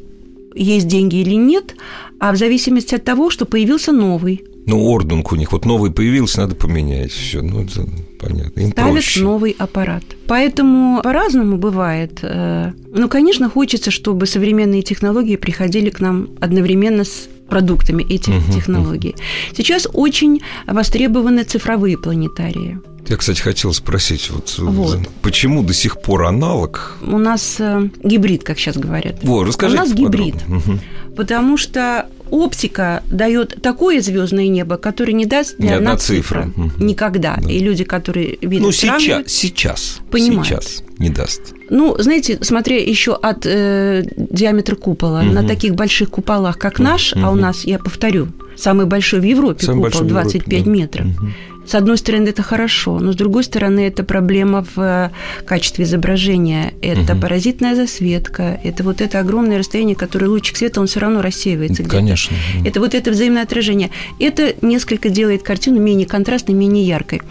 [SPEAKER 3] есть деньги или нет, а в зависимости от того, что появился новый.
[SPEAKER 2] Ну, ордунг у них вот новый появился, надо поменять. Все, ну, это понятно. Им
[SPEAKER 3] Ставят
[SPEAKER 2] проще.
[SPEAKER 3] новый аппарат. Поэтому по-разному бывает. Э, Ну, конечно, хочется, чтобы современные технологии приходили к нам одновременно с продуктами этих
[SPEAKER 2] Мгм,
[SPEAKER 3] технологий. Сейчас очень востребованы цифровые планетарии.
[SPEAKER 2] Я, кстати, хотел спросить, вот,
[SPEAKER 3] Вот.
[SPEAKER 2] почему до сих пор аналог?
[SPEAKER 3] У нас э, гибрид, как сейчас говорят.
[SPEAKER 2] Во, расскажите
[SPEAKER 3] У нас гибрид.
[SPEAKER 2] Мгм.
[SPEAKER 3] Потому что оптика дает такое звездное небо, которое не даст ни,
[SPEAKER 2] Ни
[SPEAKER 3] одна цифра.
[SPEAKER 2] цифра.
[SPEAKER 3] Никогда.
[SPEAKER 2] Да.
[SPEAKER 3] И люди, которые видят
[SPEAKER 2] Ну, сейчас, сейчас,
[SPEAKER 3] Понимают.
[SPEAKER 2] сейчас не даст.
[SPEAKER 3] Ну, знаете, смотря еще от э, диаметра купола,
[SPEAKER 2] Мгм.
[SPEAKER 3] на таких больших куполах, как наш, а у нас, я повторю, самый большой в Европе
[SPEAKER 2] Самый
[SPEAKER 3] купол
[SPEAKER 2] большой в Европе,
[SPEAKER 3] 25
[SPEAKER 2] да.
[SPEAKER 3] метров.
[SPEAKER 2] Мгм.
[SPEAKER 3] С одной стороны, это хорошо, но с другой стороны, это проблема в э, качестве изображения. Это угу. паразитная засветка, это вот это огромное расстояние, которое лучик света, он все равно рассеивается.
[SPEAKER 2] Конечно.
[SPEAKER 3] Где-то. Это вот это взаимное отражение. Это несколько делает картину менее контрастной, менее яркой.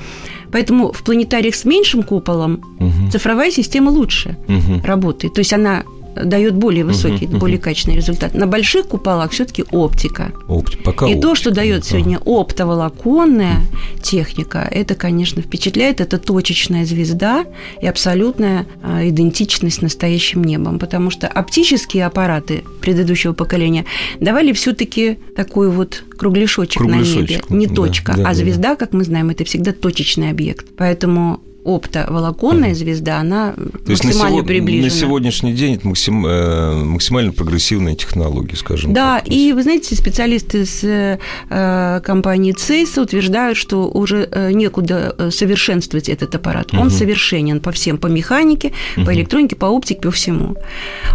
[SPEAKER 3] Поэтому в планетариях с меньшим куполом угу. цифровая система лучше угу. работает. То есть она дает более высокий, uh-huh, более качественный результат. На больших куполах все-таки оптика.
[SPEAKER 2] Оптика. Пока
[SPEAKER 3] И оптика. то, что дает сегодня оптоволоконная техника, это, конечно, впечатляет. Это точечная звезда и абсолютная а, идентичность с настоящим небом. Потому что оптические аппараты предыдущего поколения давали все-таки такой вот кругляшочек, кругляшочек на небе. Не да, точка, да, а звезда, да. как мы знаем, это всегда точечный объект. Поэтому оптоволоконная звезда, она То максимально
[SPEAKER 2] есть
[SPEAKER 3] приближена.
[SPEAKER 2] На сегодняшний день это максим, э, максимально прогрессивная технология, скажем
[SPEAKER 3] да,
[SPEAKER 2] так.
[SPEAKER 3] Да, и вы знаете, специалисты с э, компании Цейса утверждают, что уже э, некуда совершенствовать этот аппарат. Он угу. совершенен по всем, по механике, угу. по электронике, по оптике, по всему.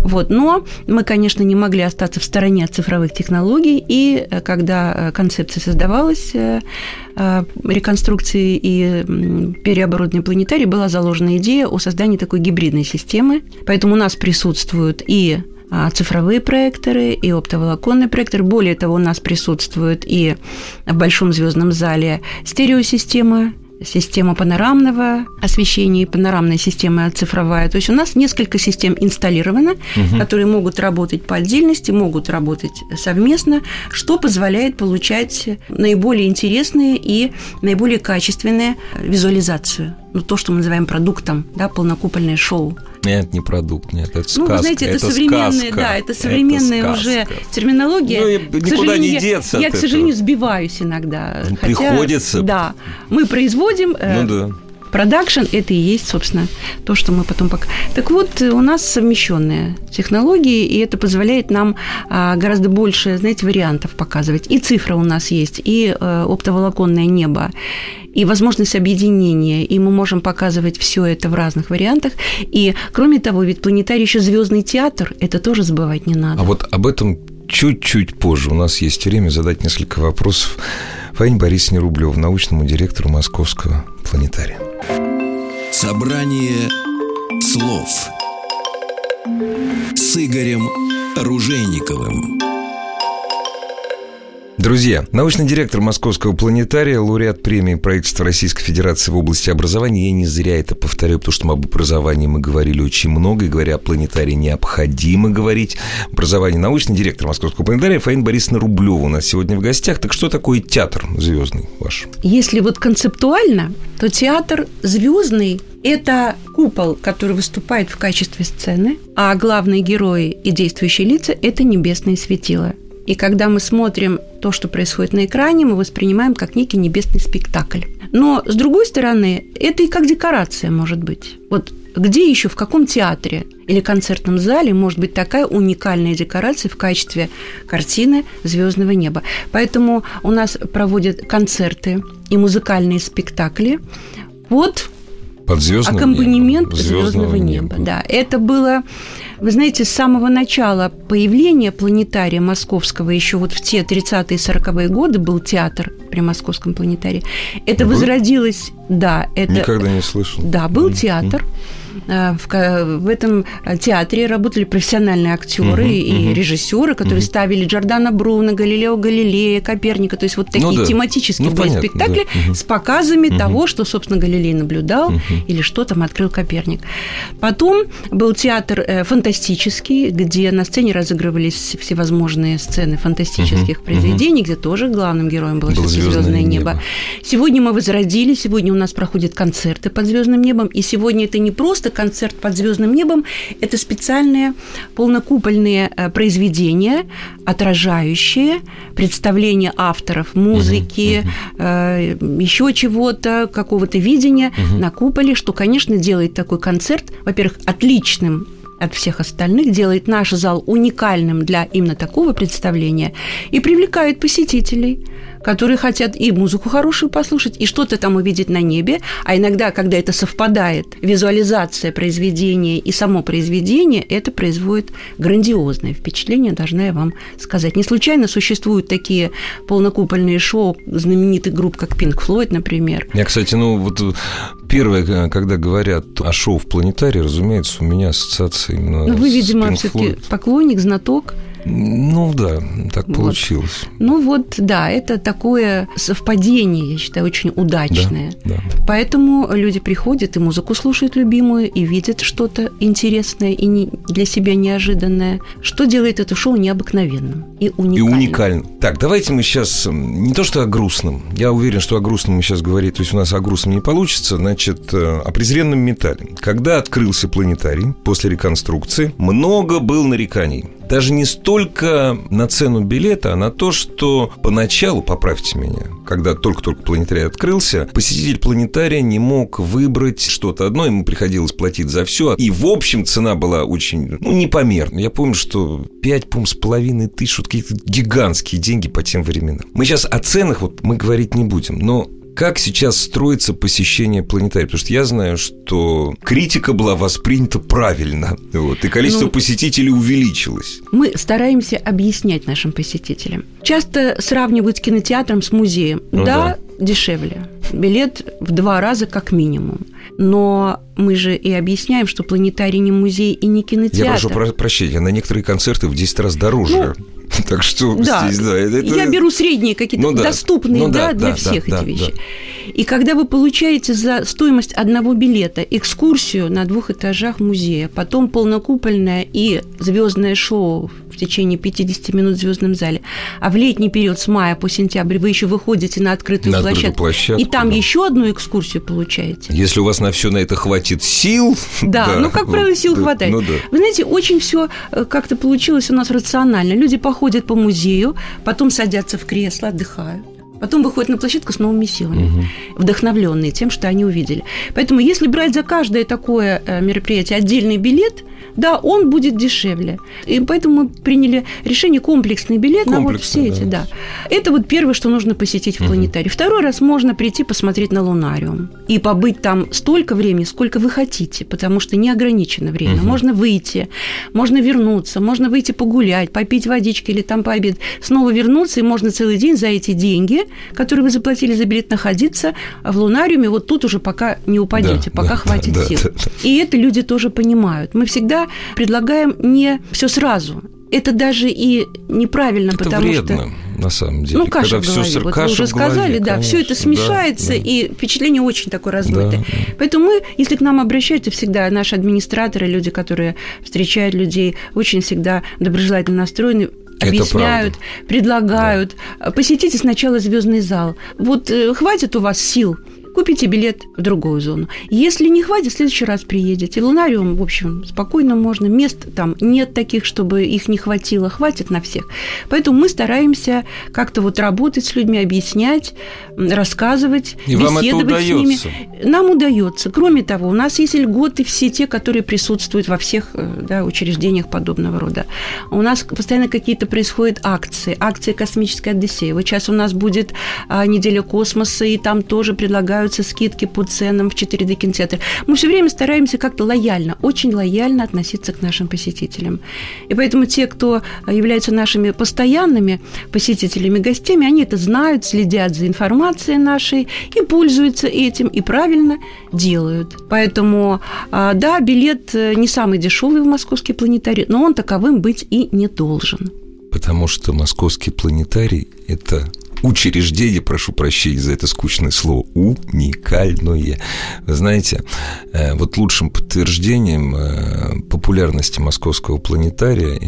[SPEAKER 3] Вот. Но мы, конечно, не могли остаться в стороне от цифровых технологий, и когда концепция создавалась, реконструкции и переоборудования планетария была заложена идея о создании такой гибридной системы. Поэтому у нас присутствуют и а, цифровые проекторы и оптоволоконный проектор. Более того, у нас присутствуют и в большом звездном зале стереосистема, система панорамного освещения и панорамная система цифровая. То есть у нас несколько систем инсталлировано, угу. которые могут работать по отдельности, могут работать совместно, что позволяет получать наиболее интересные и наиболее качественные визуализацию. Ну, то, что мы называем продуктом, да, полнокупольное шоу.
[SPEAKER 2] Нет, не продукт, нет, это сказка.
[SPEAKER 3] Ну, вы знаете, это, это современная, сказка. да, это современная это уже терминология. Ну,
[SPEAKER 2] и никуда не деться.
[SPEAKER 3] Я, к сожалению, сбиваюсь иногда.
[SPEAKER 2] Ну, хотя, приходится.
[SPEAKER 3] Да, мы производим.
[SPEAKER 2] Э, ну да.
[SPEAKER 3] Продакшн – это и есть, собственно, то, что мы потом пока. Так вот, у нас совмещенные технологии, и это позволяет нам а, гораздо больше, знаете, вариантов показывать. И цифра у нас есть, и э, оптоволоконное небо, и возможность объединения, и мы можем показывать все это в разных вариантах. И, кроме того, ведь планетарий еще звездный театр, это тоже забывать не надо.
[SPEAKER 2] А вот об этом чуть-чуть позже. У нас есть время задать несколько вопросов Фаине Борисовне Рублев, научному директору Московского планетария.
[SPEAKER 1] Собрание слов с Игорем Ружейниковым.
[SPEAKER 2] Друзья, научный директор Московского планетария, лауреат премии правительства Российской Федерации в области образования. Я не зря это повторю, потому что об образовании мы говорили очень много, и говоря о планетарии, необходимо говорить. Образование научный директор Московского планетария Фаина Борисовна Рублева у нас сегодня в гостях. Так что такое театр звездный ваш?
[SPEAKER 3] Если вот концептуально, то театр звездный это купол, который выступает в качестве сцены, а главные герои и действующие лица – это небесные светила. И когда мы смотрим то, что происходит на экране, мы воспринимаем как некий небесный спектакль. Но, с другой стороны, это и как декорация может быть. Вот где еще, в каком театре или концертном зале может быть такая уникальная декорация в качестве картины звездного неба? Поэтому у нас проводят концерты и музыкальные спектакли под
[SPEAKER 2] под звездным
[SPEAKER 3] аккомпанемент небом. звездного неба. неба. Да, это было вы знаете, с самого начала появления планетария московского, еще вот в те 30-е 40-е годы был театр при московском планетарии. Это был? возродилось, да. Это,
[SPEAKER 2] Никогда не слышал.
[SPEAKER 3] Да, был театр. Э, в, в этом театре работали профессиональные актеры угу, и угу. режиссеры, которые угу. ставили Джордана Бруно, Галилео Галилея, Коперника. То есть вот такие ну, да. тематические ну, были понятно, спектакли да. с показами угу. того, что, собственно, Галилей наблюдал угу. или что там открыл Коперник. Потом был театр э, фантастический, где на сцене разыгрывались всевозможные сцены фантастических угу. произведений, угу. где тоже главным героем было, было звездное небо. небо. Сегодня мы возродили, сегодня у нас проходят концерты под звездным небом, и сегодня это не просто концерт под звездным небом, это специальные полнокупольные э, произведения, отражающие представления авторов музыки, угу, угу. еще чего-то, какого-то видения угу. на куполе, что, конечно, делает такой концерт, во-первых, отличным от всех остальных, делает наш зал уникальным для именно такого представления и привлекает посетителей – которые хотят и музыку хорошую послушать, и что-то там увидеть на небе. А иногда, когда это совпадает, визуализация произведения и само произведение, это производит грандиозное впечатление, должна я вам сказать. Не случайно существуют такие полнокупольные шоу знаменитых групп, как Pink Floyd, например.
[SPEAKER 2] Я, кстати, ну вот первое, когда говорят о шоу в планетарии, разумеется, у меня ассоциация именно
[SPEAKER 3] Ну, вы, видимо, все-таки поклонник, знаток
[SPEAKER 2] ну да, так получилось.
[SPEAKER 3] Вот. Ну вот, да, это такое совпадение, я считаю, очень удачное. Да, да. Поэтому люди приходят и музыку слушают любимую, и видят что-то интересное и не, для себя неожиданное, что делает это шоу необыкновенным и уникальным.
[SPEAKER 2] И уникальным. Так, давайте мы сейчас не то что о грустном, я уверен, что о грустном мы сейчас говорить, то есть у нас о грустном не получится, значит, э, о презренном металле. Когда открылся планетарий после реконструкции, много был нареканий даже не столько на цену билета, а на то, что поначалу, поправьте меня, когда только-только планетарий открылся, посетитель планетария не мог выбрать что-то одно, ему приходилось платить за все, и в общем цена была очень, ну, непомерна. Я помню, что 5, по с половиной тысяч, вот какие-то гигантские деньги по тем временам. Мы сейчас о ценах вот мы говорить не будем, но как сейчас строится посещение планетария? Потому что я знаю, что критика была воспринята правильно, вот, и количество ну, посетителей увеличилось.
[SPEAKER 3] Мы стараемся объяснять нашим посетителям. Часто сравнивают с кинотеатром с музеем. Ну, да, да, дешевле. Билет в два раза как минимум. Но мы же и объясняем, что планетарий не музей и не кинотеатр.
[SPEAKER 2] Я прошу про- прощения, на некоторые концерты в 10 раз дороже. Ну, Так что
[SPEAKER 3] да. здесь, да, это... Я беру средние какие-то ну, да. доступные ну, да, да, для да, всех да, эти да, вещи. Да. И когда вы получаете за стоимость одного билета экскурсию на двух этажах музея, потом полнокупольное и звездное шоу в течение 50 минут в звездном зале, а в летний период с мая по сентябрь вы еще выходите на открытую, на площадку, открытую площадку, и там да. еще одну экскурсию получаете.
[SPEAKER 2] Если у вас на все на это хватит сил,
[SPEAKER 3] да, да ну как правило сил да, хватает. Ну, да. Вы знаете, очень все э, как-то получилось у нас рационально. Люди походят по музею, потом садятся в кресло, отдыхают. Потом выходят на площадку с новыми силами, угу. вдохновленные тем, что они увидели. Поэтому, если брать за каждое такое э, мероприятие отдельный билет, да, он будет дешевле. И поэтому мы приняли решение комплексный билет комплексный, на вот все эти, да. Это вот первое, что нужно посетить в. Угу. Второй раз можно прийти посмотреть на лунариум и побыть там столько времени, сколько вы хотите, потому что не ограничено время. Угу. Можно выйти, можно вернуться, можно выйти погулять, попить водички или там пообедать, снова вернуться, и можно целый день за эти деньги, которые вы заплатили за билет, находиться в лунариуме. Вот тут уже пока не упадете, да, пока да, хватит да, сил. Да, да. И это люди тоже понимают. Мы всегда предлагаем не все сразу. Это даже и неправильно,
[SPEAKER 2] это
[SPEAKER 3] потому
[SPEAKER 2] вредно,
[SPEAKER 3] что
[SPEAKER 2] на самом деле.
[SPEAKER 3] Ну, каша Когда в голове. Все, вот каша вы уже сказали, голове, да, все это смешается, да, да. и впечатление очень такое размытое. Да, Поэтому мы, если к нам обращаются всегда, наши администраторы, люди, которые встречают людей, очень всегда доброжелательно настроены, объясняют, предлагают. Да. Посетите сначала звездный зал. Вот э, хватит у вас сил купите билет в другую зону. Если не хватит, в следующий раз приедете. Лунариум, в общем, спокойно можно. Мест там нет таких, чтобы их не хватило. Хватит на всех. Поэтому мы стараемся как-то вот работать с людьми, объяснять, рассказывать,
[SPEAKER 2] И беседовать с ними.
[SPEAKER 3] Нам удается. Кроме того, у нас есть льготы все те, которые присутствуют во всех э, да, учреждениях подобного рода. У нас постоянно какие-то происходят акции. Акции «Космическая Одиссея». Вот сейчас у нас будет а, неделя космоса, и там тоже предлагают предлагаются скидки по ценам в 4D кинотеатре. Мы все время стараемся как-то лояльно, очень лояльно относиться к нашим посетителям. И поэтому те, кто являются нашими постоянными посетителями, гостями, они это знают, следят за информацией нашей и пользуются этим, и правильно делают. Поэтому, а, да, билет э, не самый дешевый в московский планетарий, но он таковым быть и не должен.
[SPEAKER 2] Потому что московский планетарий – это учреждение, прошу прощения за это скучное слово, уникальное. Вы знаете, э, вот лучшим подтверждением э, популярности московского планетария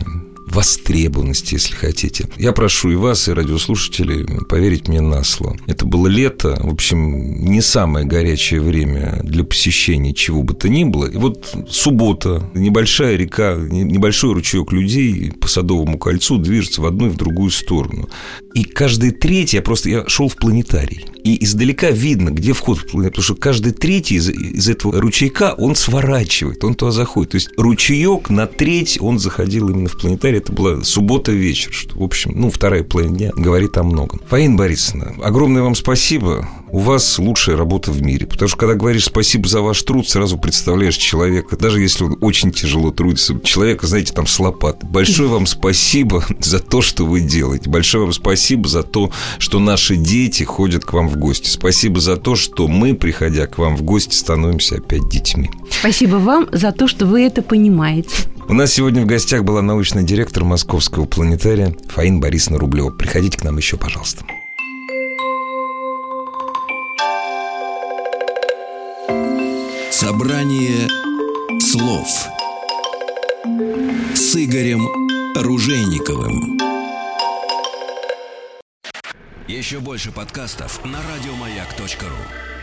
[SPEAKER 2] востребованности, если хотите. Я прошу и вас, и радиослушателей поверить мне на слово. Это было лето, в общем, не самое горячее время для посещения чего бы то ни было. И вот суббота, небольшая река, небольшой ручеек людей по Садовому кольцу движется в одну и в другую сторону. И каждый третий, я просто я шел в планетарий. И издалека видно, где вход в планетарий, потому что каждый третий из, из этого ручейка, он сворачивает, он туда заходит. То есть ручеек на треть он заходил именно в планетарий. Это была суббота вечер, что, в общем, ну, вторая половина дня говорит о многом. Фаина Борисовна, огромное вам спасибо. У вас лучшая работа в мире. Потому что, когда говоришь спасибо за ваш труд, сразу представляешь человека, даже если он очень тяжело трудится, человека, знаете, там с лопат. Большое вам спасибо за то, что вы делаете. Большое вам спасибо за то, что наши дети ходят к вам в гости. Спасибо за то, что мы, приходя к вам в гости, становимся опять детьми.
[SPEAKER 3] Спасибо вам за то, что вы это понимаете.
[SPEAKER 2] У нас сегодня в гостях была научный директор Московского планетария Фаин Борисовна Рублева. Приходите к нам еще, пожалуйста.
[SPEAKER 1] Собрание слов с Игорем Ружейниковым. Еще больше подкастов на радиомаяк.ру